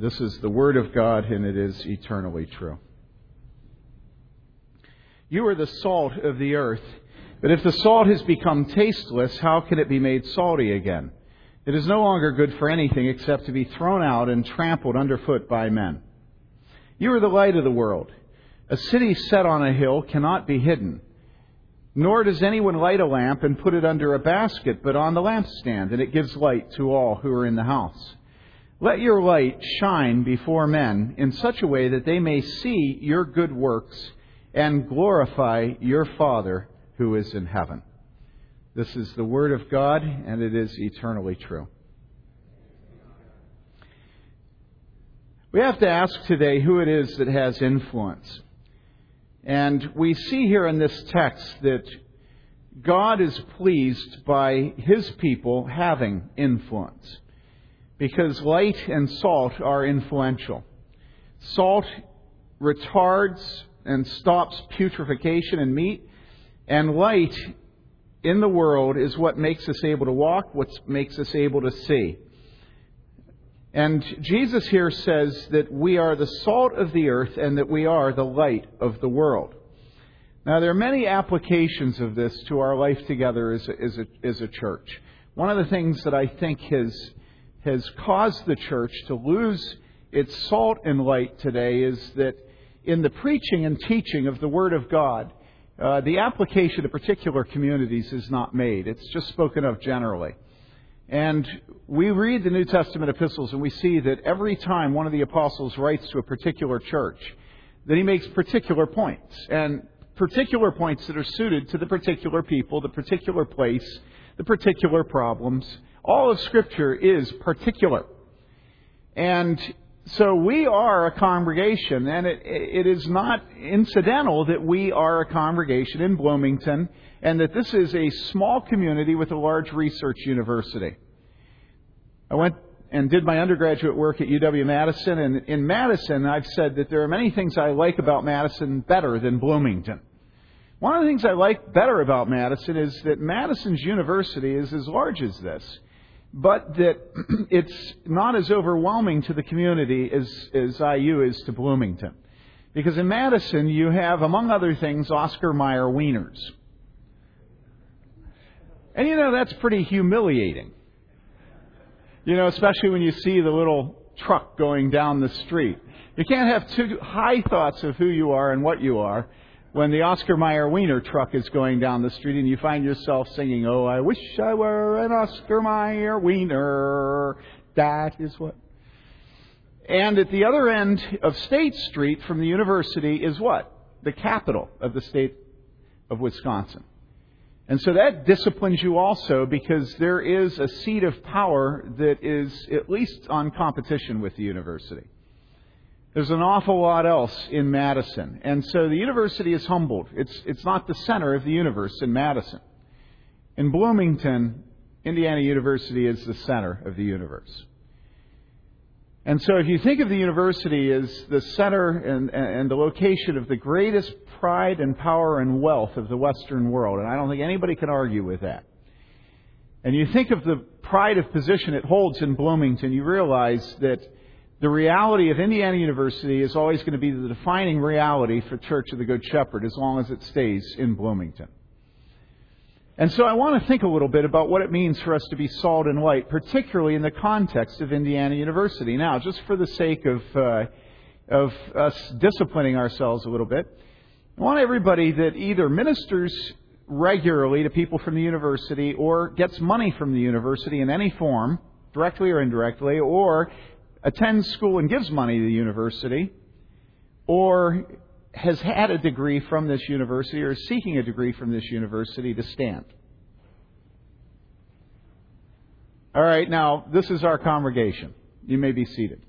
This is the Word of God, and it is eternally true. You are the salt of the earth. But if the salt has become tasteless, how can it be made salty again? It is no longer good for anything except to be thrown out and trampled underfoot by men. You are the light of the world. A city set on a hill cannot be hidden. Nor does anyone light a lamp and put it under a basket, but on the lampstand, and it gives light to all who are in the house. Let your light shine before men in such a way that they may see your good works and glorify your Father who is in heaven. This is the Word of God, and it is eternally true. We have to ask today who it is that has influence. And we see here in this text that God is pleased by His people having influence. Because light and salt are influential. Salt retards and stops putrefaction in meat, and light in the world is what makes us able to walk, what makes us able to see. And Jesus here says that we are the salt of the earth and that we are the light of the world. Now, there are many applications of this to our life together as a, as a, as a church. One of the things that I think has, has caused the church to lose its salt and light today is that in the preaching and teaching of the Word of God, uh, the application to particular communities is not made. It's just spoken of generally. And we read the New Testament epistles and we see that every time one of the apostles writes to a particular church, that he makes particular points. And particular points that are suited to the particular people, the particular place, the particular problems. All of Scripture is particular. And so we are a congregation, and it, it is not incidental that we are a congregation in Bloomington and that this is a small community with a large research university. I went and did my undergraduate work at UW Madison, and in Madison, I've said that there are many things I like about Madison better than Bloomington. One of the things I like better about Madison is that Madison's university is as large as this, but that it's not as overwhelming to the community as, as IU is to Bloomington. Because in Madison, you have, among other things, Oscar Mayer wieners. And you know, that's pretty humiliating. You know, especially when you see the little truck going down the street. You can't have too high thoughts of who you are and what you are when the Oscar Mayer Wiener truck is going down the street and you find yourself singing, Oh, I wish I were an Oscar Mayer Wiener. That is what. And at the other end of State Street from the university is what? The capital of the state of Wisconsin. And so that disciplines you also because there is a seat of power that is at least on competition with the university. There's an awful lot else in Madison. And so the university is humbled. It's, it's not the center of the universe in Madison. In Bloomington, Indiana University is the center of the universe. And so if you think of the university as the center and, and the location of the greatest pride and power and wealth of the Western world, and I don't think anybody can argue with that. And you think of the pride of position it holds in Bloomington, you realize that the reality of Indiana University is always going to be the defining reality for Church of the Good Shepherd as long as it stays in Bloomington. And so I want to think a little bit about what it means for us to be salt and light, particularly in the context of Indiana University. Now, just for the sake of, uh, of us disciplining ourselves a little bit, I want everybody that either ministers regularly to people from the university or gets money from the university in any form, directly or indirectly, or attends school and gives money to the university, or has had a degree from this university or is seeking a degree from this university to stand. All right, now, this is our congregation. You may be seated.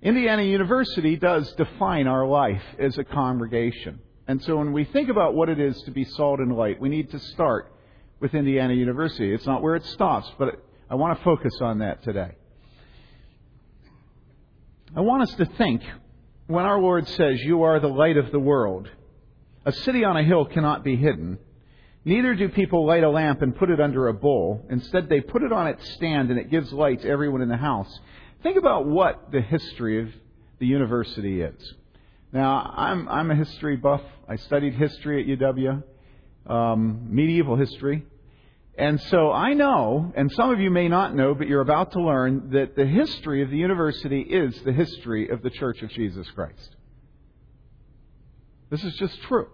Indiana University does define our life as a congregation. And so when we think about what it is to be salt and light, we need to start with Indiana University. It's not where it stops, but I want to focus on that today. I want us to think when our Lord says, You are the light of the world, a city on a hill cannot be hidden, Neither do people light a lamp and put it under a bowl. Instead, they put it on its stand and it gives light to everyone in the house. Think about what the history of the university is. Now, I'm, I'm a history buff. I studied history at UW, um, medieval history. And so I know, and some of you may not know, but you're about to learn, that the history of the university is the history of the Church of Jesus Christ. This is just true.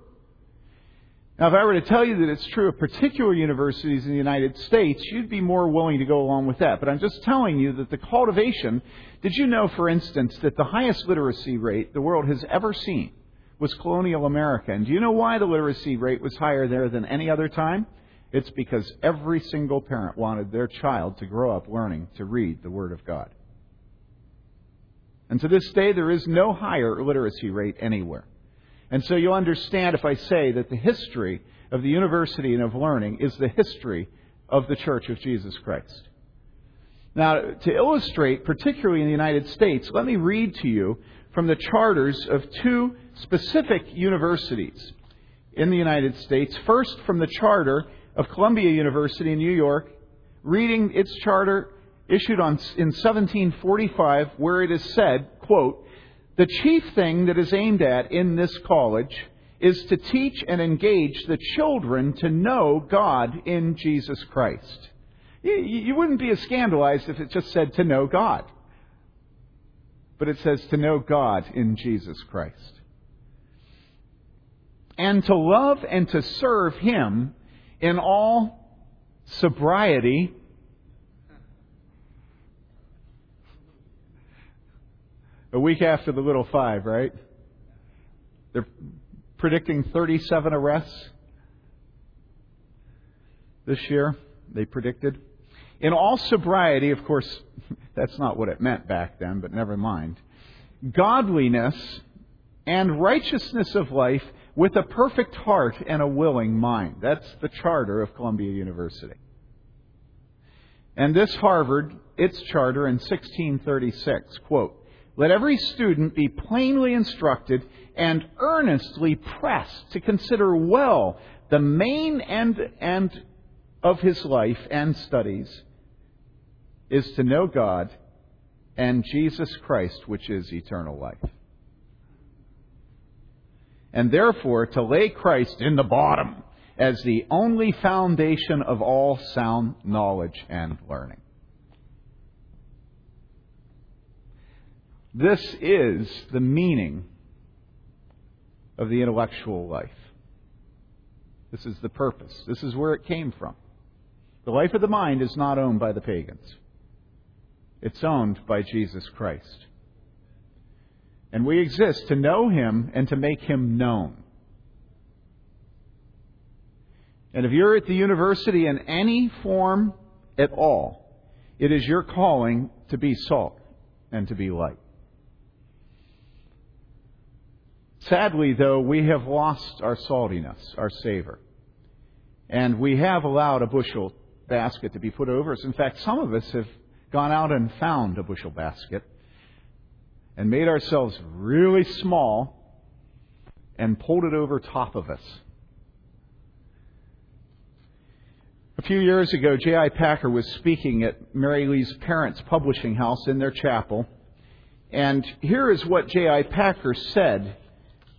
Now, if I were to tell you that it's true of particular universities in the United States, you'd be more willing to go along with that. But I'm just telling you that the cultivation, did you know, for instance, that the highest literacy rate the world has ever seen was colonial America? And do you know why the literacy rate was higher there than any other time? It's because every single parent wanted their child to grow up learning to read the Word of God. And to this day, there is no higher literacy rate anywhere. And so you'll understand if I say that the history of the university and of learning is the history of the Church of Jesus Christ. Now, to illustrate, particularly in the United States, let me read to you from the charters of two specific universities in the United States. First, from the charter of Columbia University in New York, reading its charter issued on, in 1745, where it is said, quote, the chief thing that is aimed at in this college is to teach and engage the children to know God in Jesus Christ. You, you wouldn't be as scandalized if it just said to know God. But it says to know God in Jesus Christ. And to love and to serve Him in all sobriety, a week after the little five, right? They're predicting 37 arrests this year, they predicted. In all sobriety, of course, that's not what it meant back then, but never mind. Godliness and righteousness of life with a perfect heart and a willing mind. That's the charter of Columbia University. And this Harvard, its charter in 1636, quote, let every student be plainly instructed and earnestly pressed to consider well the main end, end of his life and studies is to know God and Jesus Christ, which is eternal life and therefore to lay Christ in the bottom as the only foundation of all sound knowledge and learning. This is the meaning of the intellectual life. This is the purpose. This is where it came from. The life of the mind is not owned by the pagans. It's owned by Jesus Christ. And we exist to know Him and to make Him known. And if you're at the university in any form at all, it is your calling to be salt and to be light. Sadly, though, we have lost our saltiness, our savor. And we have allowed a bushel basket to be put over us. In fact, some of us have gone out and found a bushel basket and made ourselves really small and pulled it over top of us. A few years ago, J.I. Packer was speaking at Mary Lee's parents' publishing house in their chapel. And here is what J.I. Packer said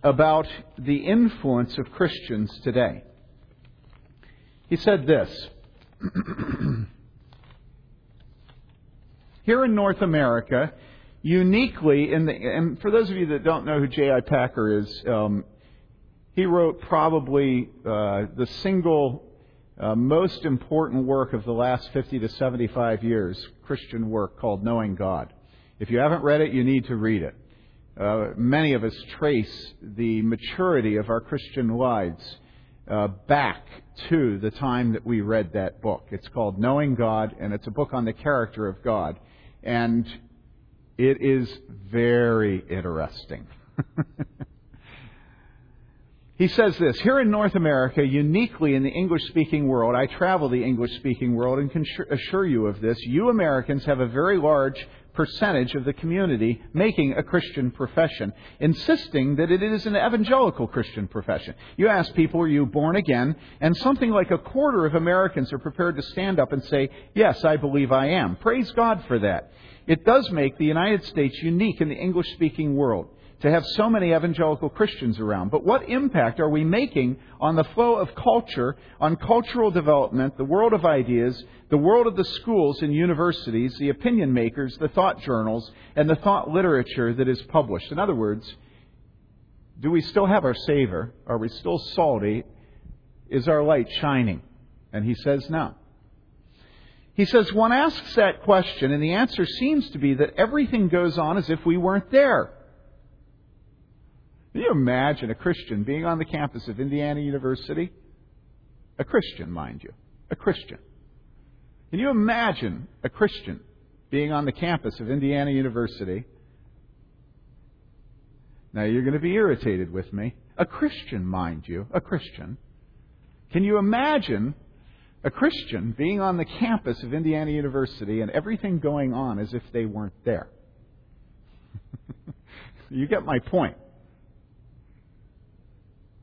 about the influence of Christians today. He said this Here in North America, uniquely in the and for those of you that don't know who J.I. Packer is, um, he wrote probably uh, the single uh, most important work of the last 50 to 75 years, Christian work called Knowing God. If you haven't read it, you need to read it. Uh, many of us trace the maturity of our Christian lives uh, back to the time that we read that book. It's called Knowing God, and it's a book on the character of God. And it is very interesting. He says this Here in North America, uniquely in the English speaking world, I travel the English speaking world and can assure you of this. You Americans have a very large percentage of the community making a Christian profession, insisting that it is an evangelical Christian profession. You ask people, are you born again? And something like a quarter of Americans are prepared to stand up and say, yes, I believe I am. Praise God for that. It does make the United States unique in the English speaking world to have so many evangelical Christians around. But what impact are we making on the flow of culture, on cultural development, the world of ideas, the world of the schools and universities, the opinion makers, the thought journals, and the thought literature that is published? In other words, do we still have our savor? Are we still salty? Is our light shining? And he says no. He says one asks that question, and the answer seems to be that everything goes on as if we weren't there. Can you imagine a Christian being on the campus of Indiana University? A Christian, mind you. A Christian. Can you imagine a Christian being on the campus of Indiana University? Now you're going to be irritated with me. A Christian, mind you. A Christian. Can you imagine a Christian being on the campus of Indiana University and everything going on as if they weren't there? you get my point.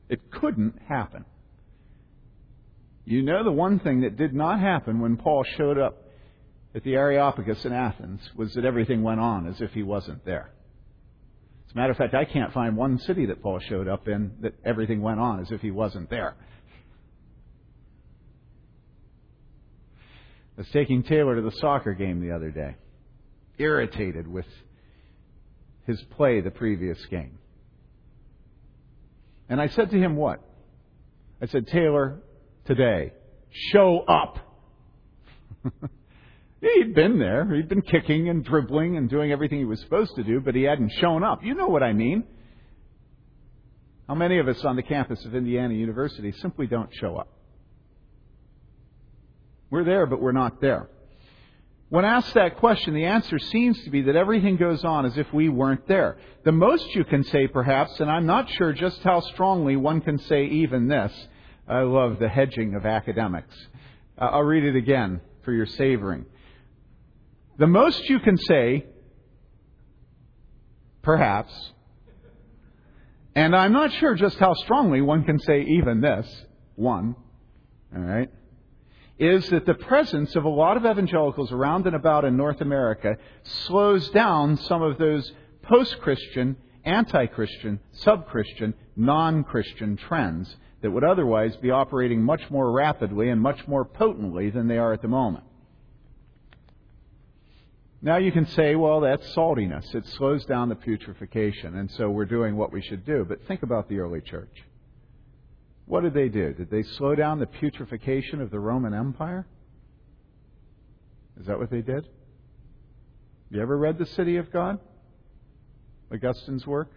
It couldn't happen. You know the one thing that did not happen when Paul showed up at the Areopagus in Athens was that everything went on as if he wasn't there. As a matter of fact, I can't find one city that Paul showed up in that everything went on as if he wasn't there. I was taking Taylor to the soccer game the other day, irritated with his play the previous game. And I said to him, What? I said, Taylor, today, show up. He'd been there. He'd been kicking and dribbling and doing everything he was supposed to do, but he hadn't shown up. You know what I mean. How many of us on the campus of Indiana University simply don't show up? We're there, but we're not there. When asked that question, the answer seems to be that everything goes on as if we weren't there. The most you can say, perhaps, and I'm not sure just how strongly one can say even this. I love the hedging of academics. Uh, I'll read it again for your savoring. The most you can say, perhaps, and I'm not sure just how strongly one can say even this, one, all right? Is that the presence of a lot of evangelicals around and about in North America slows down some of those post Christian, anti Christian, sub Christian, non Christian trends that would otherwise be operating much more rapidly and much more potently than they are at the moment. Now you can say, well, that's saltiness. It slows down the putrefaction, and so we're doing what we should do. But think about the early church. What did they do? Did they slow down the putrefaction of the Roman Empire? Is that what they did? You ever read The City of God? Augustine's work?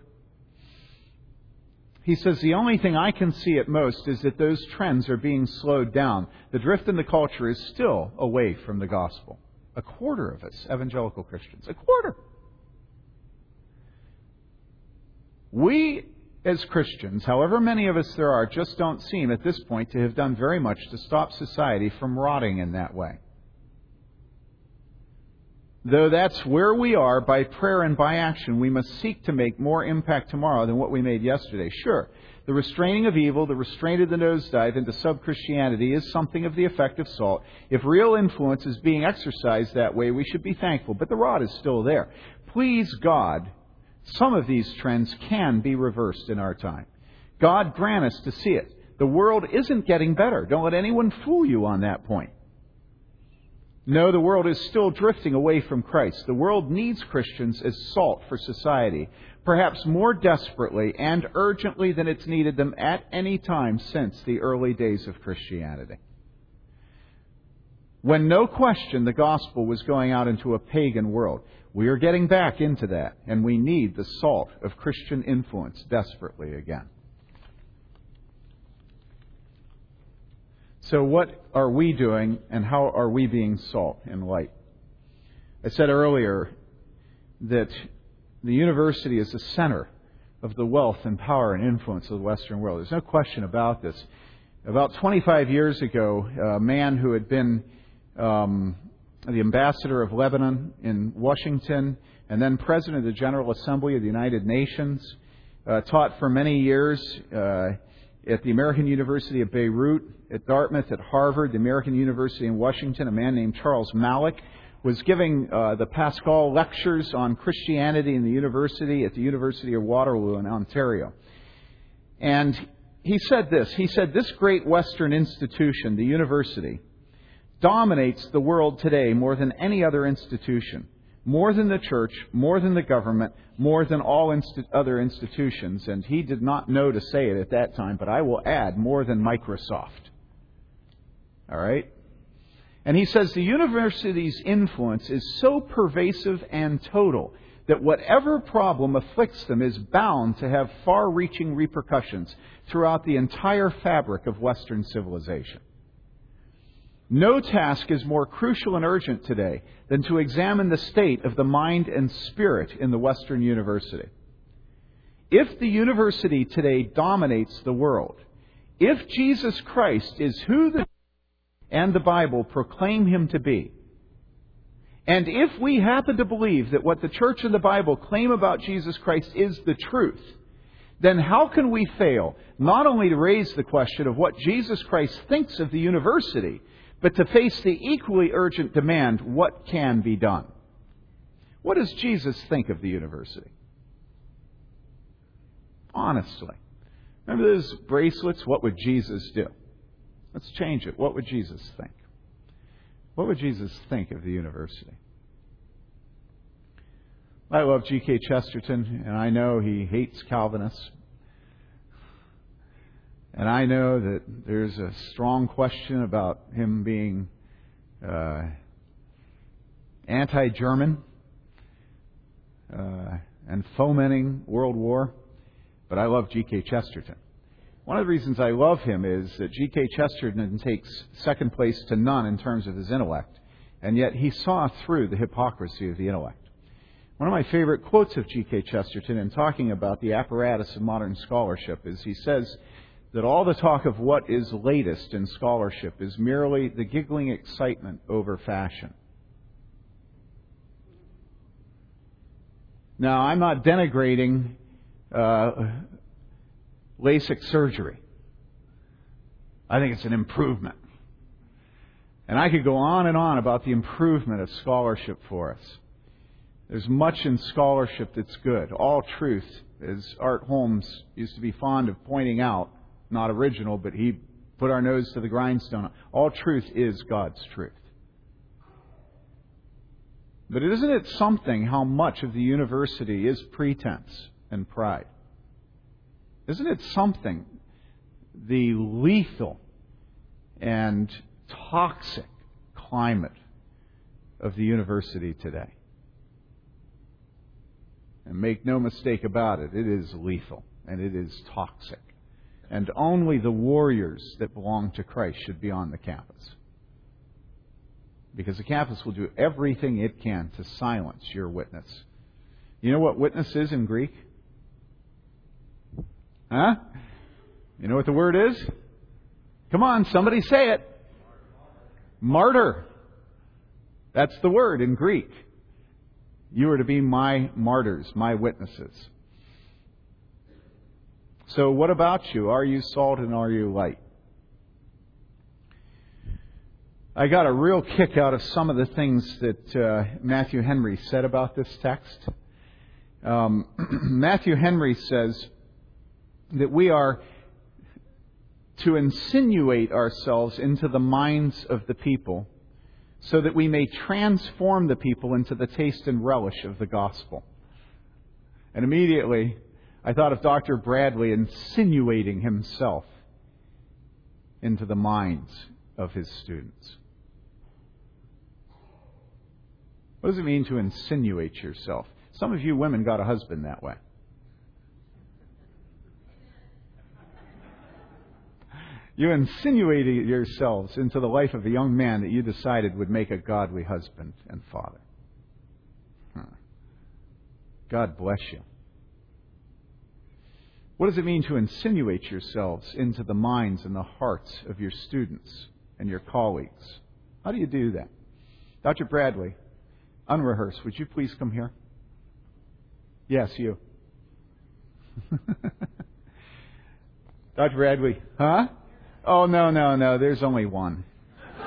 He says, The only thing I can see at most is that those trends are being slowed down. The drift in the culture is still away from the gospel. A quarter of us, evangelical Christians, a quarter. We as Christians, however many of us there are, just don't seem at this point to have done very much to stop society from rotting in that way. Though that's where we are by prayer and by action, we must seek to make more impact tomorrow than what we made yesterday. Sure, the restraining of evil, the restraint of the nosedive into sub Christianity is something of the effect of salt. If real influence is being exercised that way, we should be thankful, but the rod is still there. Please God, some of these trends can be reversed in our time. God grant us to see it. The world isn't getting better. Don't let anyone fool you on that point. No, the world is still drifting away from Christ. The world needs Christians as salt for society, perhaps more desperately and urgently than it's needed them at any time since the early days of Christianity. When no question the gospel was going out into a pagan world. We are getting back into that, and we need the salt of Christian influence desperately again. So, what are we doing, and how are we being salt and light? I said earlier that the university is the center of the wealth and power and influence of the Western world. There's no question about this. About 25 years ago, a man who had been um, the ambassador of Lebanon in Washington and then president of the General Assembly of the United Nations, uh, taught for many years uh, at the American University of Beirut, at Dartmouth, at Harvard, the American University in Washington, a man named Charles Malik was giving uh, the Pascal lectures on Christianity in the university at the University of Waterloo in Ontario. And he said this He said, This great Western institution, the university, dominates the world today more than any other institution, more than the church, more than the government, more than all other institutions. And he did not know to say it at that time, but I will add more than Microsoft. All right? And he says the university's influence is so pervasive and total that whatever problem afflicts them is bound to have far reaching repercussions throughout the entire fabric of Western civilization. No task is more crucial and urgent today than to examine the state of the mind and spirit in the Western university. If the university today dominates the world, if Jesus Christ is who the and the Bible proclaim him to be. And if we happen to believe that what the church and the Bible claim about Jesus Christ is the truth, then how can we fail not only to raise the question of what Jesus Christ thinks of the university, but to face the equally urgent demand what can be done? What does Jesus think of the university? Honestly. Remember those bracelets? What would Jesus do? Let's change it. What would Jesus think? What would Jesus think of the university? I love G.K. Chesterton, and I know he hates Calvinists. And I know that there's a strong question about him being uh, anti German uh, and fomenting world war. But I love G.K. Chesterton. One of the reasons I love him is that G.K. Chesterton takes second place to none in terms of his intellect, and yet he saw through the hypocrisy of the intellect. One of my favorite quotes of G.K. Chesterton in talking about the apparatus of modern scholarship is he says that all the talk of what is latest in scholarship is merely the giggling excitement over fashion. Now, I'm not denigrating uh, LASIK surgery. I think it's an improvement. And I could go on and on about the improvement of scholarship for us. There's much in scholarship that's good. All truth, as Art Holmes used to be fond of pointing out, not original, but he put our nose to the grindstone. All truth is God's truth. But isn't it something how much of the university is pretense and pride? Isn't it something? The lethal and toxic climate of the university today. And make no mistake about it, it is lethal and it is toxic. And only the warriors that belong to Christ should be on the campus. Because the campus will do everything it can to silence your witness. You know what witness is in Greek? Huh? You know what the word is? Come on, somebody say it. Martyr. That's the word in Greek. You are to be my martyrs, my witnesses. So, what about you? Are you salt and are you light? I got a real kick out of some of the things that uh, Matthew Henry said about this text. Um, Matthew Henry says, that we are to insinuate ourselves into the minds of the people so that we may transform the people into the taste and relish of the gospel. And immediately, I thought of Dr. Bradley insinuating himself into the minds of his students. What does it mean to insinuate yourself? Some of you women got a husband that way. You insinuated yourselves into the life of a young man that you decided would make a godly husband and father. God bless you. What does it mean to insinuate yourselves into the minds and the hearts of your students and your colleagues? How do you do that? Dr. Bradley, unrehearsed, would you please come here? Yes, you. Dr. Bradley, huh? Oh, no, no, no, there's only one.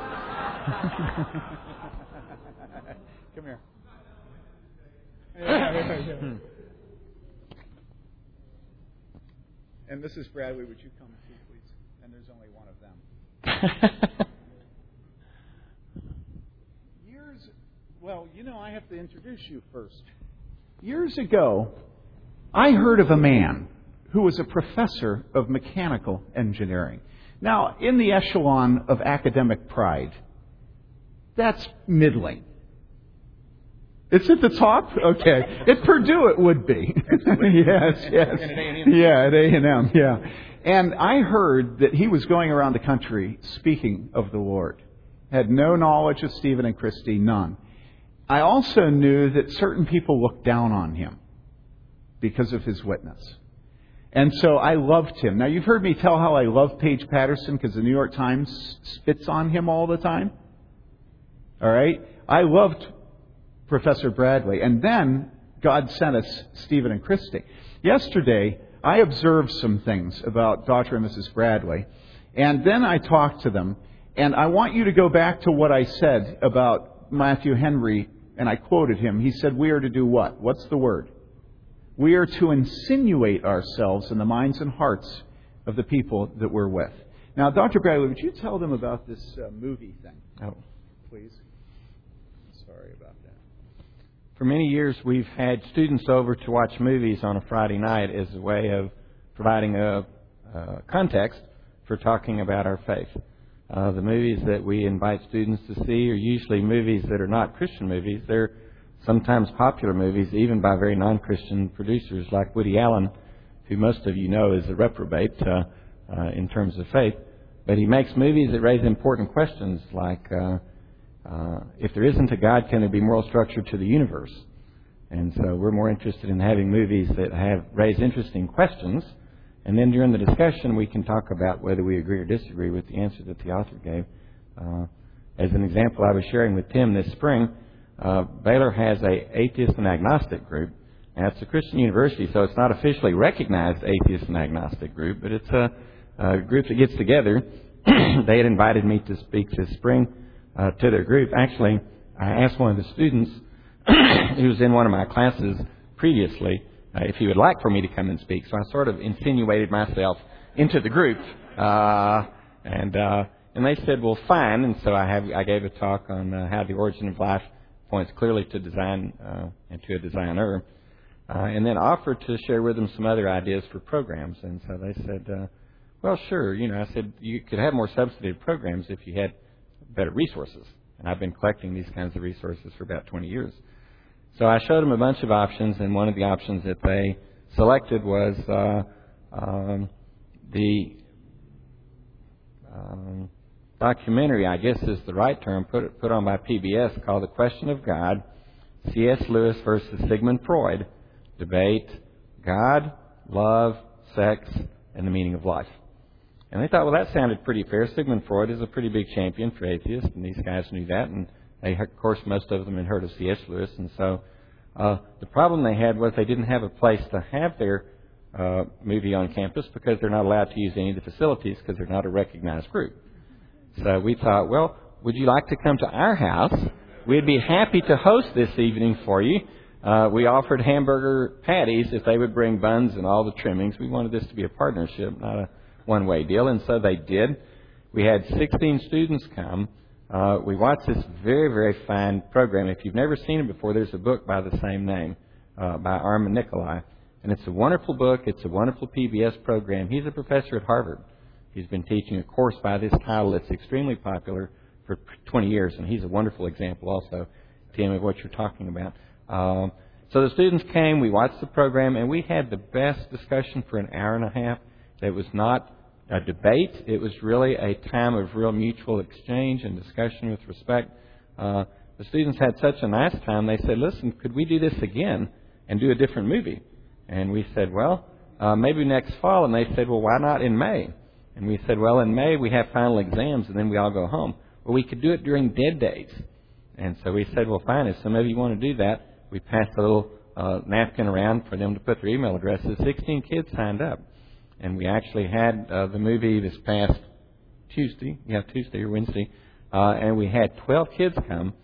come here. and Mrs. Bradley, would you come too, please? And there's only one of them. Years, well, you know, I have to introduce you first. Years ago, I heard of a man who was a professor of mechanical engineering. Now, in the echelon of academic pride, that's middling. It's at the top? Okay. At Purdue it would be. yes, yes. Yeah, at A&M, yeah. And I heard that he was going around the country speaking of the Lord. Had no knowledge of Stephen and Christy, none. I also knew that certain people looked down on him because of his witness. And so I loved him. Now you've heard me tell how I love Paige Patterson because the New York Times spits on him all the time. All right? I loved Professor Bradley. And then God sent us Stephen and Christy. Yesterday, I observed some things about Dr. and Mrs. Bradley. And then I talked to them. And I want you to go back to what I said about Matthew Henry. And I quoted him. He said, We are to do what? What's the word? We are to insinuate ourselves in the minds and hearts of the people that we're with. Now, Dr. Bradley, would you tell them about this uh, movie thing? Oh. Please. Sorry about that. For many years, we've had students over to watch movies on a Friday night as a way of providing a, a context for talking about our faith. Uh, the movies that we invite students to see are usually movies that are not Christian movies. They're sometimes popular movies, even by very non Christian producers like Woody Allen, who most of you know is a reprobate uh, uh, in terms of faith. But he makes movies that raise important questions like uh, uh, if there isn't a God, can there be moral structure to the universe? And so we're more interested in having movies that have raise interesting questions, and then during the discussion we can talk about whether we agree or disagree with the answer that the author gave. Uh, as an example, I was sharing with Tim this spring. Uh, Baylor has a atheist and agnostic group. Now it's a Christian university, so it's not officially recognized atheist and agnostic group, but it's a, a group that gets together. they had invited me to speak this spring uh, to their group. Actually, I asked one of the students who was in one of my classes previously uh, if he would like for me to come and speak. So I sort of insinuated myself into the group, uh, and uh, and they said, "Well, fine." And so I have I gave a talk on uh, how the origin of life points clearly to design uh, and to a designer, uh, and then offered to share with them some other ideas for programs. And so they said, uh, "Well, sure." You know, I said you could have more substantive programs if you had better resources. And I've been collecting these kinds of resources for about 20 years. So I showed them a bunch of options, and one of the options that they selected was uh, um, the um, documentary, I guess is the right term, put, put on by PBS called The Question of God C.S. Lewis versus Sigmund Freud Debate, God, Love, Sex, and the Meaning of Life. And they thought, well, that sounded pretty fair. Sigmund Freud is a pretty big champion for atheists, and these guys knew that. And they, of course, most of them had heard of C.S. Lewis. And so uh, the problem they had was they didn't have a place to have their uh, movie on campus because they're not allowed to use any of the facilities because they're not a recognized group. So we thought, well, would you like to come to our house? We'd be happy to host this evening for you. Uh, we offered hamburger patties if they would bring buns and all the trimmings. We wanted this to be a partnership, not a one way deal, and so they did. We had 16 students come. Uh, we watched this very, very fine program. If you've never seen it before, there's a book by the same name uh, by Armand Nicholi. And it's a wonderful book. It's a wonderful PBS program. He's a professor at Harvard. He's been teaching a course by this title that's extremely popular for 20 years, and he's a wonderful example also, Tim, of what you're talking about. Um, so the students came, we watched the program, and we had the best discussion for an hour and a half. It was not a debate. It was really a time of real mutual exchange and discussion with respect. Uh, the students had such a nice time. They said, "Listen, could we do this again and do a different movie?" And we said, "Well, uh, maybe next fall. And they said, well, why not in May? And we said, well, in May we have final exams and then we all go home. Well, we could do it during dead days. And so we said, well, fine, if some of you want to do that, we passed a little uh, napkin around for them to put their email addresses. 16 kids signed up. And we actually had uh, the movie this past Tuesday, yeah, Tuesday or Wednesday, uh, and we had 12 kids come.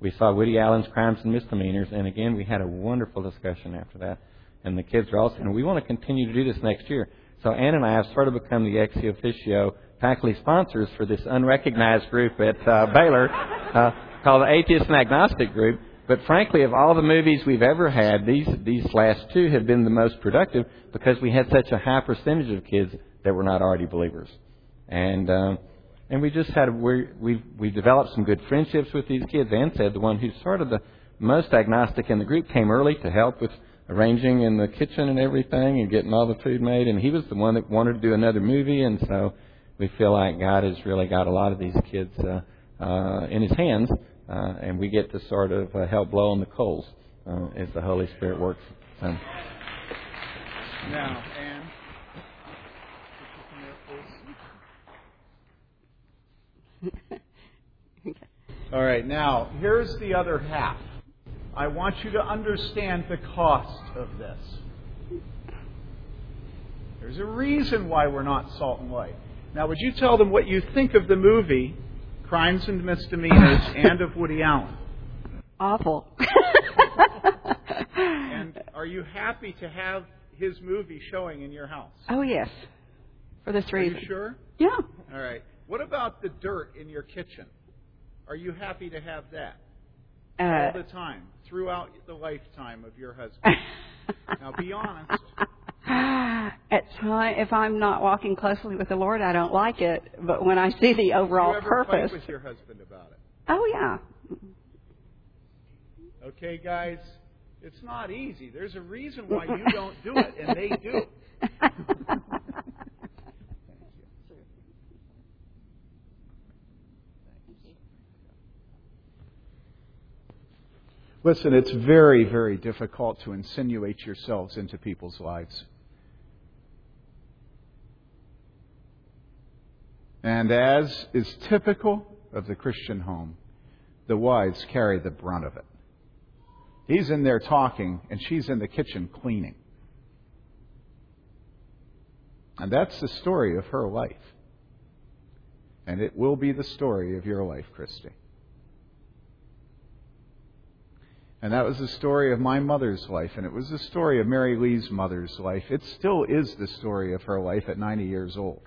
We saw Woody Allen's Crimes and Misdemeanors, and again, we had a wonderful discussion after that. And the kids are all saying, we want to continue to do this next year. So Ann and I have sort of become the ex officio faculty sponsors for this unrecognized group at uh, Baylor uh, called the Atheist and Agnostic Group. But frankly, of all the movies we've ever had, these these last two have been the most productive because we had such a high percentage of kids that were not already believers, and um, and we just had we we we developed some good friendships with these kids. And said the one who's sort of the most agnostic in the group came early to help with arranging in the kitchen and everything and getting all the food made, and he was the one that wanted to do another movie, and so we feel like God has really got a lot of these kids uh, uh, in His hands uh, and we get to sort of uh, help blow on the coals uh, as the Holy Spirit works. Um, now, Anne, All right, now, here's the other half. I want you to understand the cost of this. There's a reason why we're not salt and light. Now, would you tell them what you think of the movie crimes and misdemeanors and of Woody Allen. Awful. and are you happy to have his movie showing in your house? Oh yes, for this reason. Are you sure? Yeah. All right. What about the dirt in your kitchen? Are you happy to have that uh, all the time throughout the lifetime of your husband? now, be honest. At time, if I'm not walking closely with the Lord, I don't like it. But when I see the overall you ever purpose, fight with your husband about it. Oh yeah. Okay, guys, it's not easy. There's a reason why you don't do it, and they do. Listen, it's very, very difficult to insinuate yourselves into people's lives. And as is typical of the Christian home, the wives carry the brunt of it. He's in there talking, and she's in the kitchen cleaning. And that's the story of her life. And it will be the story of your life, Christy. And that was the story of my mother's life, and it was the story of Mary Lee's mother's life. It still is the story of her life at 90 years old.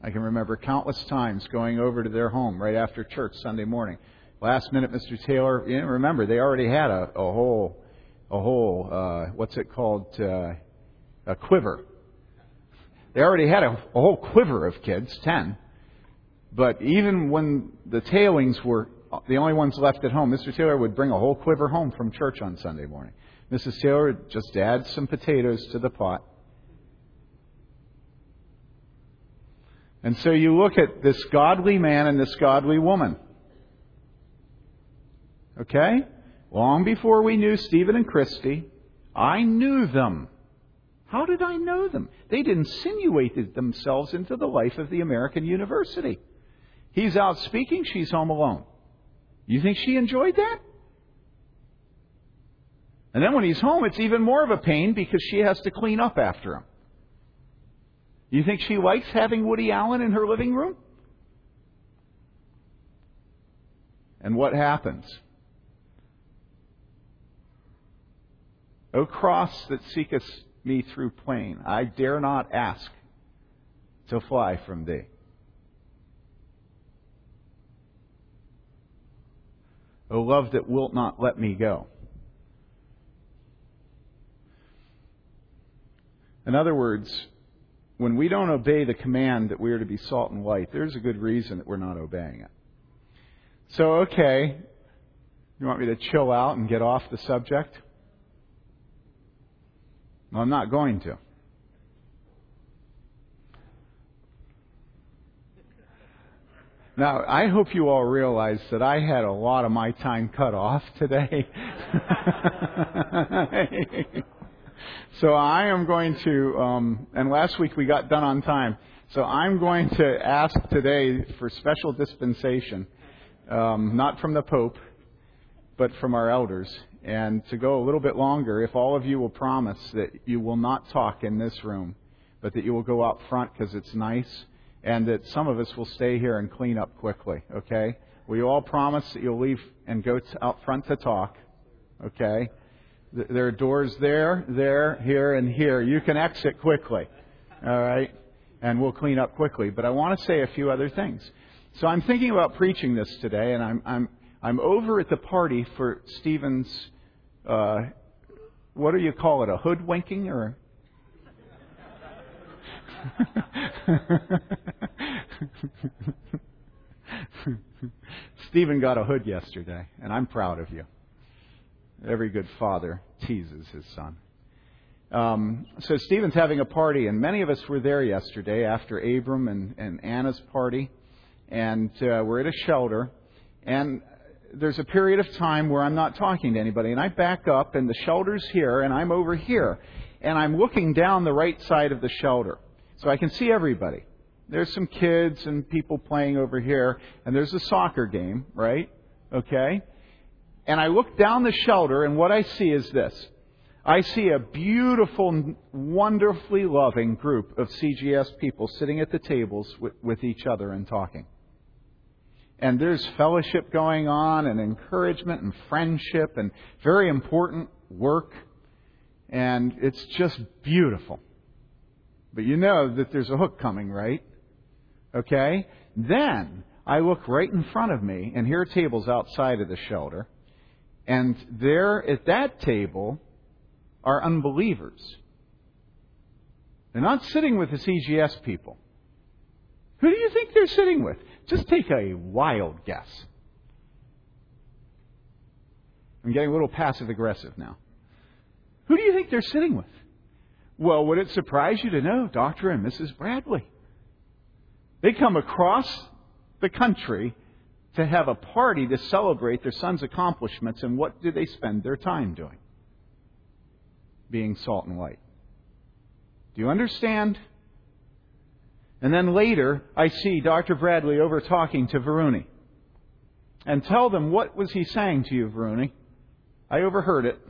I can remember countless times going over to their home right after church Sunday morning. Last minute, Mr. Taylor, you know, remember, they already had a, a whole, a whole, uh, what's it called, uh, a quiver. They already had a, a whole quiver of kids, ten. But even when the tailings were the only ones left at home, Mr. Taylor would bring a whole quiver home from church on Sunday morning. Mrs. Taylor would just add some potatoes to the pot And so you look at this godly man and this godly woman. Okay? Long before we knew Stephen and Christy, I knew them. How did I know them? They'd insinuated themselves into the life of the American university. He's out speaking, she's home alone. You think she enjoyed that? And then when he's home, it's even more of a pain because she has to clean up after him. You think she likes having Woody Allen in her living room? And what happens? O cross that seekest me through plain, I dare not ask to fly from thee. O love that wilt not let me go. In other words, when we don't obey the command that we are to be salt and light, there's a good reason that we're not obeying it. So, okay, you want me to chill out and get off the subject? Well, I'm not going to. Now, I hope you all realize that I had a lot of my time cut off today. so I am going to, um, and last week we got done on time. So I'm going to ask today for special dispensation, um, not from the Pope, but from our elders, and to go a little bit longer. If all of you will promise that you will not talk in this room, but that you will go out front because it's nice, and that some of us will stay here and clean up quickly. Okay? Will you all promise that you'll leave and go out front to talk? Okay? There are doors there, there, here, and here. You can exit quickly. All right? And we'll clean up quickly. But I want to say a few other things. So I'm thinking about preaching this today, and I'm, I'm, I'm over at the party for Stephen's, uh, what do you call it, a hoodwinking or? Stephen got a hood yesterday, and I'm proud of you. Every good father teases his son. Um, so Stephen's having a party, and many of us were there yesterday after Abram and, and Anna's party, and uh, we're at a shelter, and there's a period of time where I'm not talking to anybody, and I back up, and the shelter's here, and I'm over here, and I'm looking down the right side of the shelter, so I can see everybody. There's some kids and people playing over here, and there's a soccer game, right? Okay? And I look down the shelter, and what I see is this. I see a beautiful, wonderfully loving group of CGS people sitting at the tables with, with, each other and talking. And there's fellowship going on, and encouragement, and friendship, and very important work. And it's just beautiful. But you know that there's a hook coming, right? Okay? Then I look right in front of me, and here are tables outside of the shelter. And there at that table are unbelievers. They're not sitting with the CGS people. Who do you think they're sitting with? Just take a wild guess. I'm getting a little passive aggressive now. Who do you think they're sitting with? Well, would it surprise you to know Dr. and Mrs. Bradley? They come across the country to have a party to celebrate their son's accomplishments, and what do they spend their time doing? Being salt and light. Do you understand? And then later, I see Dr. Bradley over talking to Varuni. And tell them, what was he saying to you, Varuni? I overheard it.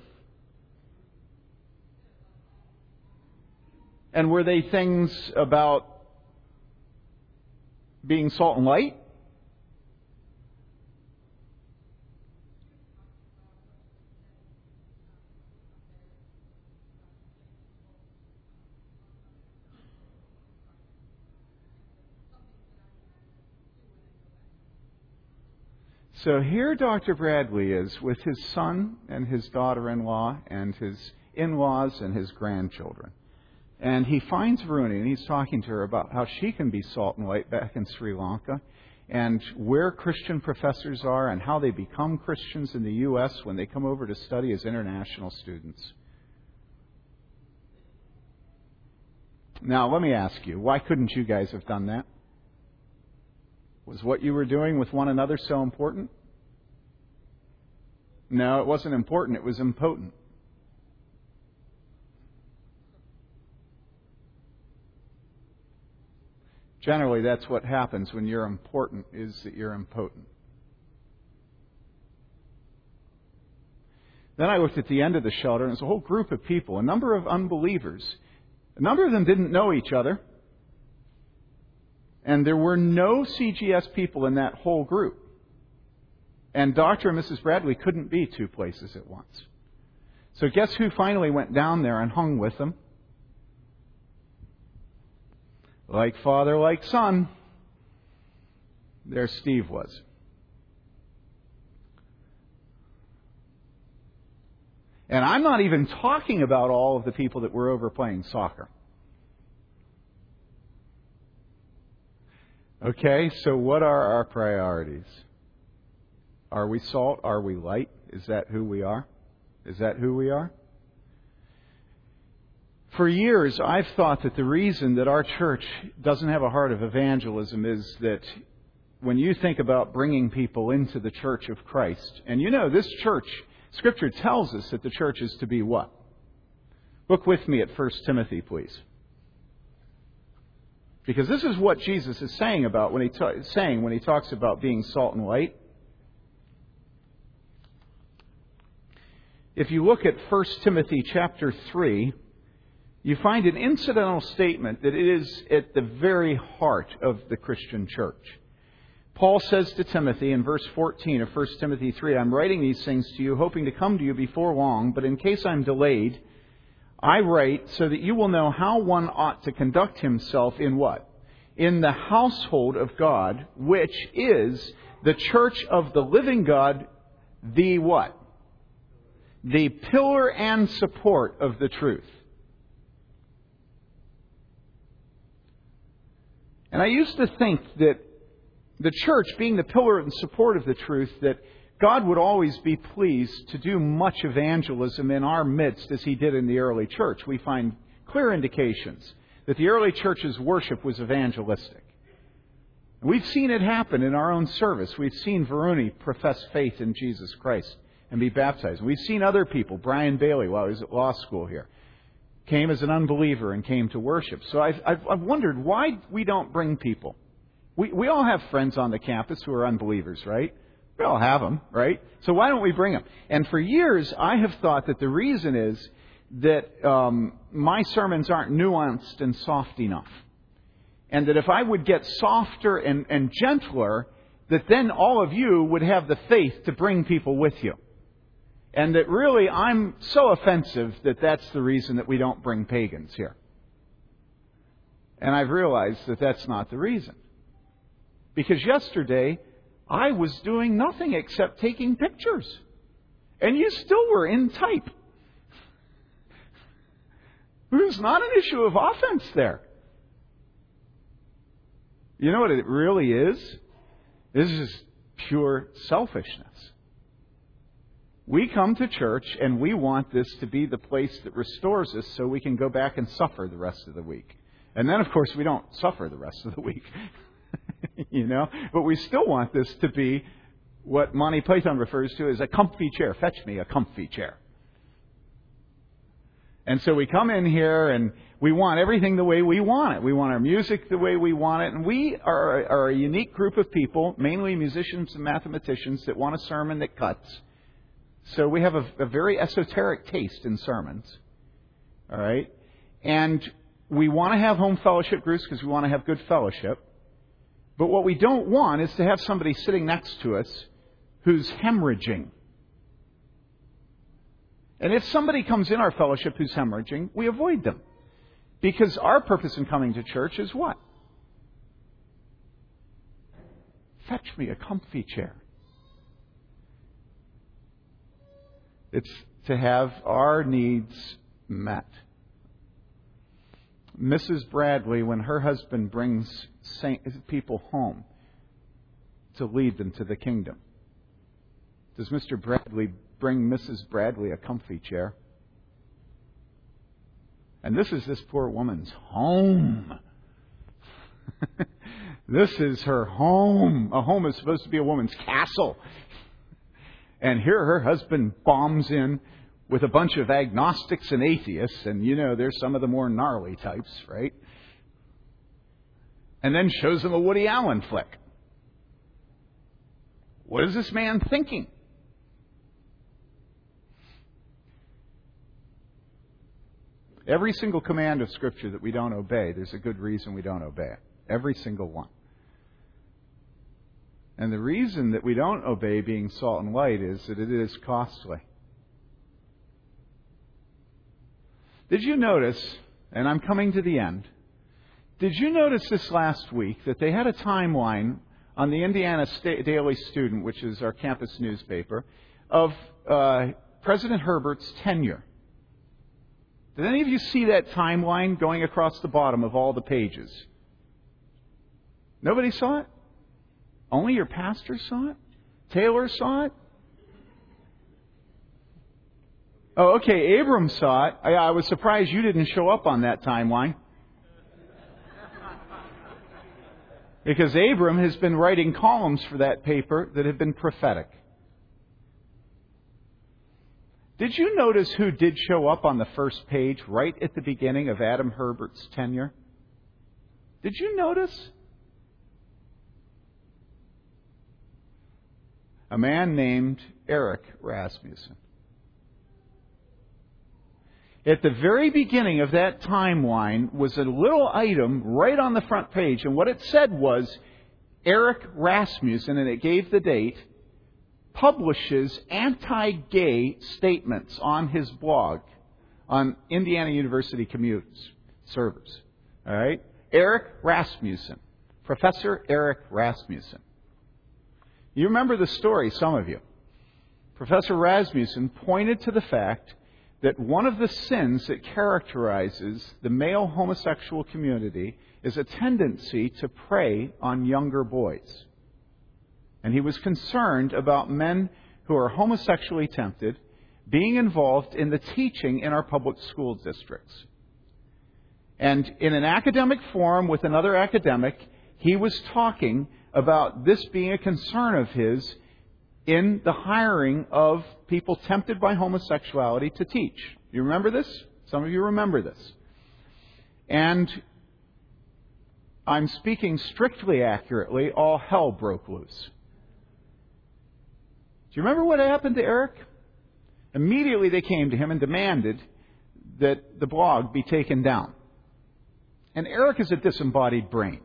And were they things about being salt and light? So here Dr. Bradley is with his son and his daughter in law and his in laws and his grandchildren. And he finds Varuni and he's talking to her about how she can be salt and light back in Sri Lanka and where Christian professors are and how they become Christians in the U.S. when they come over to study as international students. Now, let me ask you, why couldn't you guys have done that? Was what you were doing with one another so important? No, it wasn't important. It was impotent. Generally, that's what happens when you're important, is that you're impotent. Then I looked at the end of the shelter, and it's a whole group of people, a number of unbelievers. A number of them didn't know each other. And there were no CGS people in that whole group. And Dr. and Mrs. Bradley couldn't be two places at once. So guess who finally went down there and hung with them? Like father, like son. There Steve was. And I'm not even talking about all of the people that were over playing soccer. Okay, so what are our priorities? Are we salt? Are we light? Is that who we are? Is that who we are? For years, I've thought that the reason that our church doesn't have a heart of evangelism is that when you think about bringing people into the church of Christ, and you know, this church, Scripture tells us that the church is to be what? Look with me at 1 Timothy, please. Because this is what Jesus is saying about when he ta- saying when he talks about being salt and light. If you look at 1 Timothy chapter 3, you find an incidental statement that is at the very heart of the Christian church. Paul says to Timothy in verse 14 of 1 Timothy 3, I'm writing these things to you, hoping to come to you before long, but in case I'm delayed, I write so that you will know how one ought to conduct himself in what? In the household of God, which is the church of the living God, the what? The pillar and support of the truth. And I used to think that the church, being the pillar and support of the truth, that God would always be pleased to do much evangelism in our midst as he did in the early church. We find clear indications that the early church's worship was evangelistic. We've seen it happen in our own service. We've seen Varuni profess faith in Jesus Christ and be baptized. We've seen other people, Brian Bailey, while he was at law school here, came as an unbeliever and came to worship. So I've, I've, I've wondered why we don't bring people. We, we all have friends on the campus who are unbelievers, right? We all have them, right? So why don't we bring them? And for years, I have thought that the reason is that um, my sermons aren't nuanced and soft enough. And that if I would get softer and, and gentler, that then all of you would have the faith to bring people with you. And that really I'm so offensive that that's the reason that we don't bring pagans here. And I've realized that that's not the reason. Because yesterday, I was doing nothing except taking pictures. And you still were in type. There's not an issue of offense there. You know what it really is? This is pure selfishness. We come to church and we want this to be the place that restores us so we can go back and suffer the rest of the week. And then, of course, we don't suffer the rest of the week. you know? But we still want this to be what Monty Python refers to as a comfy chair. Fetch me a comfy chair. And so we come in here and we want everything the way we want it. We want our music the way we want it. And we are, are a unique group of people, mainly musicians and mathematicians, that want a sermon that cuts. So we have a, a very esoteric taste in sermons. All right? And we want to have home fellowship groups because we want to have good fellowship. But what we don't want is to have somebody sitting next to us who's hemorrhaging. And if somebody comes in our fellowship who's hemorrhaging, we avoid them. Because our purpose in coming to church is what? Fetch me a comfy chair. It's to have our needs met. Mrs. Bradley, when her husband brings people home to lead them to the kingdom, does Mr. Bradley bring Mrs. Bradley a comfy chair? And this is this poor woman's home. this is her home. A home is supposed to be a woman's castle. And here her husband bombs in with a bunch of agnostics and atheists, and you know, they're some of the more gnarly types, right? And then shows them a Woody Allen flick. What is this man thinking? Every single command of Scripture that we don't obey, there's a good reason we don't obey it. Every single one. And the reason that we don't obey being salt and light is that it is costly. Did you notice, and I'm coming to the end, did you notice this last week that they had a timeline on the Indiana State Daily Student, which is our campus newspaper, of uh, President Herbert's tenure? Did any of you see that timeline going across the bottom of all the pages? Nobody saw it? Only your pastor saw it? Taylor saw it? Oh, okay. Abram saw it. I, I was surprised you didn't show up on that timeline. Because Abram has been writing columns for that paper that have been prophetic. Did you notice who did show up on the first page right at the beginning of Adam Herbert's tenure? Did you notice? A man named Eric Rasmusen. At the very beginning of that timeline was a little item right on the front page, and what it said was Eric Rasmusen, and it gave the date, publishes anti gay statements on his blog on Indiana University commutes servers. All right? Eric Rasmusen. Professor Eric Rasmusen. You remember the story, some of you. Professor Rasmusen pointed to the fact that one of the sins that characterizes the male homosexual community is a tendency to prey on younger boys. And he was concerned about men who are homosexually tempted being involved in the teaching in our public school districts. And in an academic forum with another academic, he was talking about this being a concern of his in the hiring of people tempted by homosexuality to teach. You remember this? Some of you remember this. And I'm speaking strictly accurately, all hell broke loose. Do you remember what happened to Eric? Immediately they came to him and demanded that the blog be taken down. And Eric is a disembodied brain.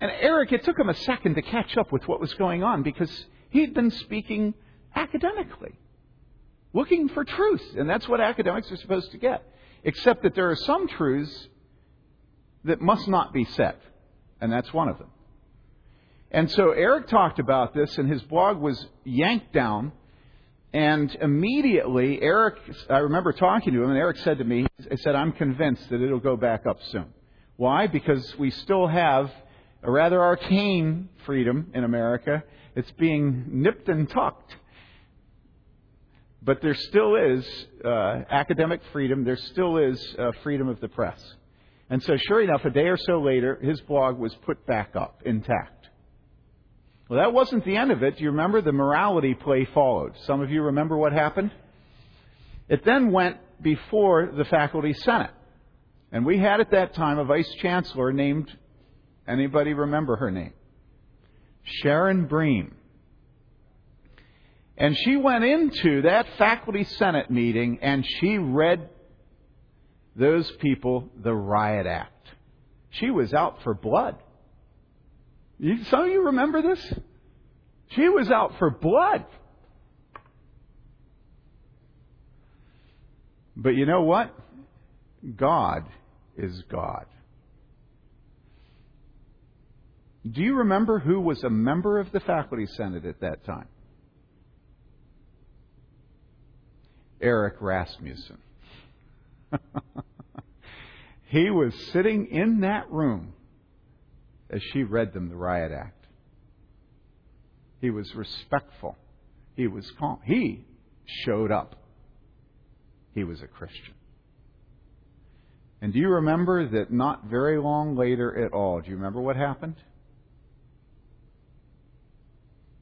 And Eric, it took him a second to catch up with what was going on because he'd been speaking academically, looking for truth. And that's what academics are supposed to get. Except that there are some truths that must not be said. And that's one of them. And so Eric talked about this, and his blog was yanked down. And immediately, Eric, I remember talking to him, and Eric said to me, he said, I'm convinced that it'll go back up soon. Why? Because we still have a rather arcane freedom in America. It's being nipped and tucked. But there still is uh, academic freedom. There still is uh, freedom of the press. And so, sure enough, a day or so later, his blog was put back up intact. Well, that wasn't the end of it. Do you remember? The morality play followed. Some of you remember what happened? It then went before the faculty senate. And we had at that time a vice chancellor named Anybody remember her name? Sharon Brehm. And she went into that faculty senate meeting and she read those people the riot act. She was out for blood. some of you remember this? She was out for blood. But you know what? God is God. Do you remember who was a member of the faculty senate at that time? Eric Rasmusen. he was sitting in that room as she read them the Riot Act. He was respectful. He was calm. He showed up. He was a Christian. And do you remember that not very long later at all, do you remember what happened?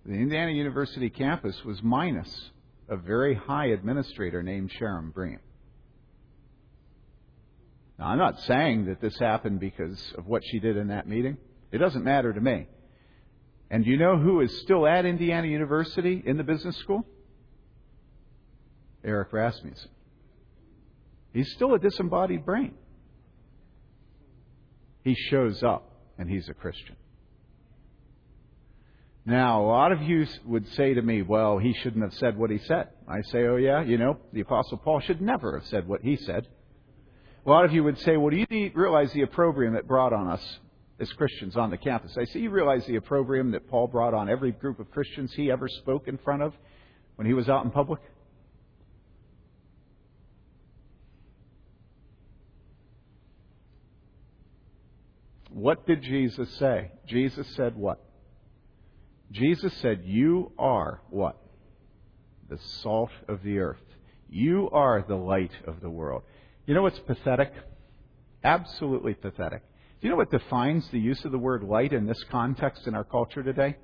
The Indiana University campus was minus a very high administrator named Sharon Brehm. Now, I'm not saying that this happened because of what she did in that meeting. It doesn't matter to me. And you know who is still at Indiana University in the business school? Eric Rasmusen. He's still a disembodied brain. He shows up and he's a Christian. Now, a lot of you would say to me, well, he shouldn't have said what he said. I say, oh, yeah, you know, the Apostle Paul should never have said what he said. A lot of you would say, well, do you realize the opprobrium that brought on us as Christians on the campus? I say, you realize the opprobrium that Paul brought on every group of Christians he ever spoke in front of when he was out in public? What did Jesus say? Jesus said what? Jesus said, You are what? The salt of the earth. You are the light of the world. You know what's pathetic? Absolutely pathetic. Do you know what defines the use of the word light in this context in our culture today?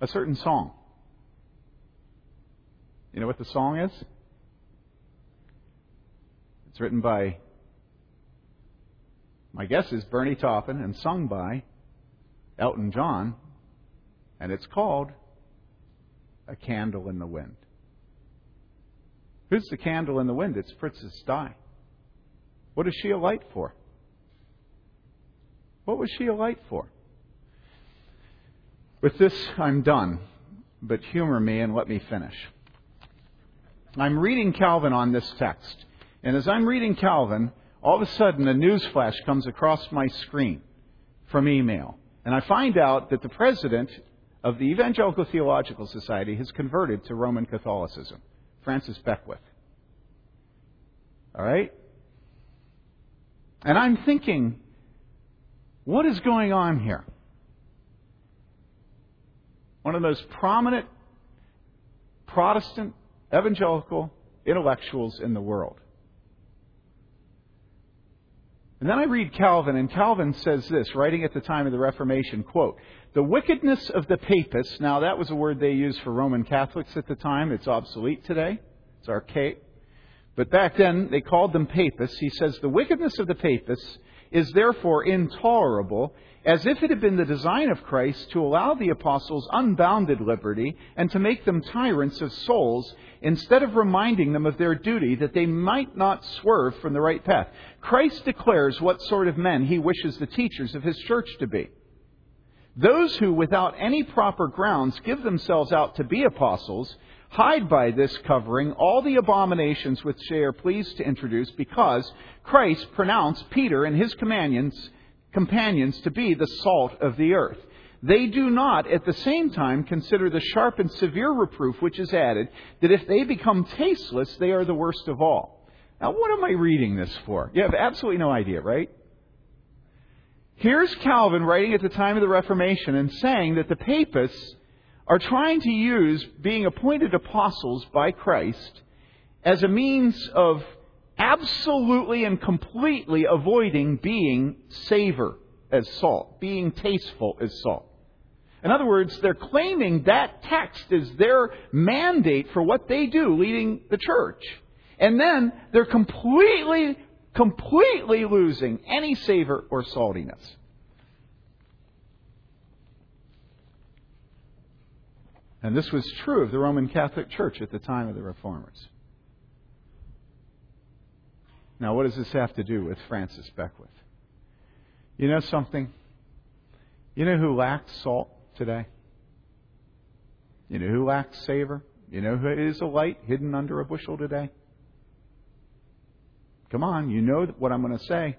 A certain song. You know what the song is? It's written by, my guess is Bernie Taupin and sung by Elton John, and it's called A Candle in the Wind. Who's the candle in the wind? It's Princess Di. What is she a light for? What was she a light for? With this, I'm done, but humor me and let me finish. I'm reading Calvin on this text, and as I'm reading Calvin, all of a sudden a news flash comes across my screen from email, and I find out that the president of the Evangelical Theological Society has converted to Roman Catholicism, Francis Beckwith. All right? And I'm thinking, what is going on here? One of the most prominent Protestant evangelical intellectuals in the world. And then I read Calvin, and Calvin says this, writing at the time of the Reformation, quote, The wickedness of the papists, now that was a word they used for Roman Catholics at the time, it's obsolete today, it's archaic. But back then they called them papists. He says, The wickedness of the papists is therefore intolerable, as if it had been the design of Christ to allow the apostles unbounded liberty and to make them tyrants of souls instead of reminding them of their duty that they might not swerve from the right path. Christ declares what sort of men he wishes the teachers of his church to be. Those who, without any proper grounds, give themselves out to be apostles hide by this covering all the abominations which they are pleased to introduce because Christ pronounced Peter and his companions, companions to be the salt of the earth. They do not at the same time consider the sharp and severe reproof which is added, that if they become tasteless, they are the worst of all. Now, what am I reading this for? You have absolutely no idea, right? Here's Calvin writing at the time of the Reformation and saying that the papists are trying to use being appointed apostles by Christ as a means of absolutely and completely avoiding being savor as salt, being tasteful as salt. In other words, they're claiming that text is their mandate for what they do leading the church. And then they're completely, completely losing any savor or saltiness. And this was true of the Roman Catholic Church at the time of the Reformers. Now, what does this have to do with Francis Beckwith? You know something? You know who lacks salt today? You know who lacks savor? You know who is a light hidden under a bushel today? Come on, you know what I'm going to say.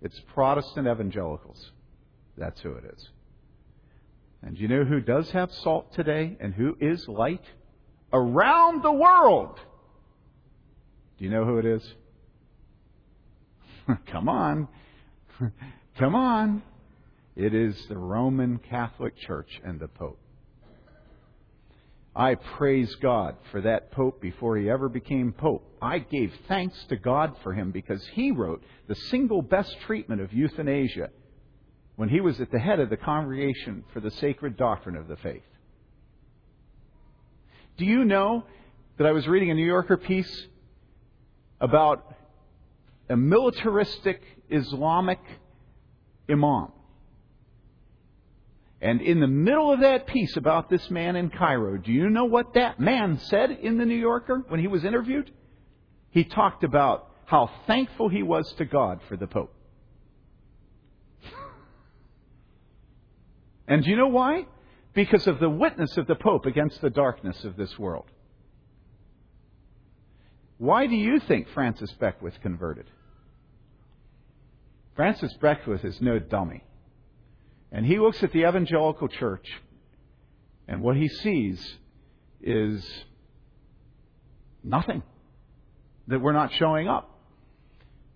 It's Protestant evangelicals. That's who it is. And you know who does have salt today and who is light? Around the world. Do you know who it is? Come on. Come on. It is the Roman Catholic Church and the Pope. I praise God for that Pope before he ever became Pope. I gave thanks to God for him because he wrote the single best treatment of euthanasia when he was at the head of the Congregation for the Sacred Doctrine of the Faith. Do you know that I was reading a New Yorker piece about a militaristic Islamic imam? And in the middle of that piece about this man in Cairo, do you know what that man said in the New Yorker when he was interviewed? He talked about how thankful he was to God for the Pope. And do you know why? Because of the witness of the Pope against the darkness of this world. Why do you think Francis Beckwith converted? Francis Beckwith is no dummy. And he looks at the evangelical church, and what he sees is nothing. That we're not showing up.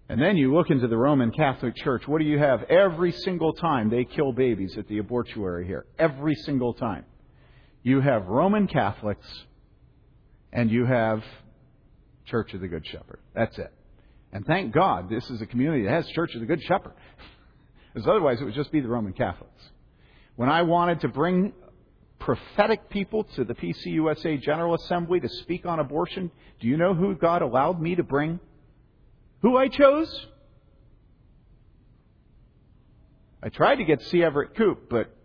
And then you look into the Roman Catholic Church. What do you have? Every single time they kill babies at the abortuary here. Every single time. You have Roman Catholics and you have Church of the Good Shepherd. That's it. And thank God this is a community that has Church of the Good Shepherd. because otherwise it would just be the Roman Catholics. When I wanted to bring prophetic people to the PCUSA General Assembly to speak on abortion. Do you know who God allowed me to bring? Who I chose? I tried to get C. Everett Koop, but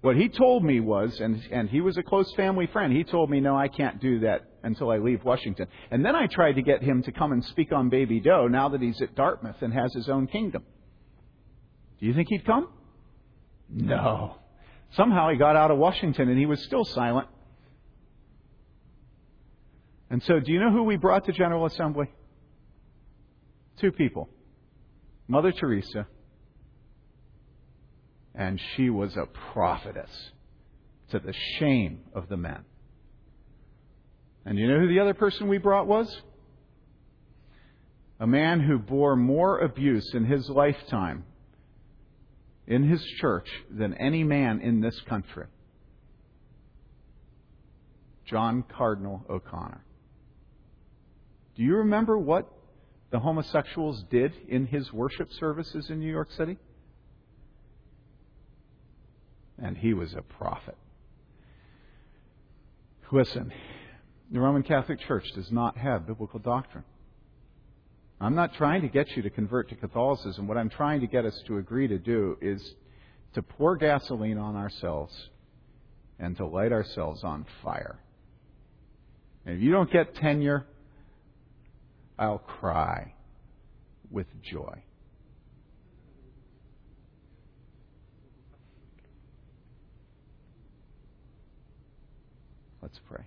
what he told me was, and, and he was a close family friend, he told me, no, I can't do that until I leave Washington. And then I tried to get him to come and speak on Baby Doe now that he's at Dartmouth and has his own kingdom. Do you think he'd come? No. Somehow he got out of Washington and he was still silent. And so, do you know who we brought to General Assembly? Two people Mother Teresa and she was a prophetess to the shame of the men. And you know who the other person we brought was? A man who bore more abuse in his lifetime in his church than any man in this country. John Cardinal O'Connor. Do you remember what the homosexuals did in his worship services in New York City? and he was a prophet. Listen, the Roman Catholic Church does not have biblical doctrine. I'm not trying to get you to convert to Catholicism. What I'm trying to get us to agree to do is to pour gasoline on ourselves and to light ourselves on fire. And if you don't get tenure, I'll cry with joy. Let's pray.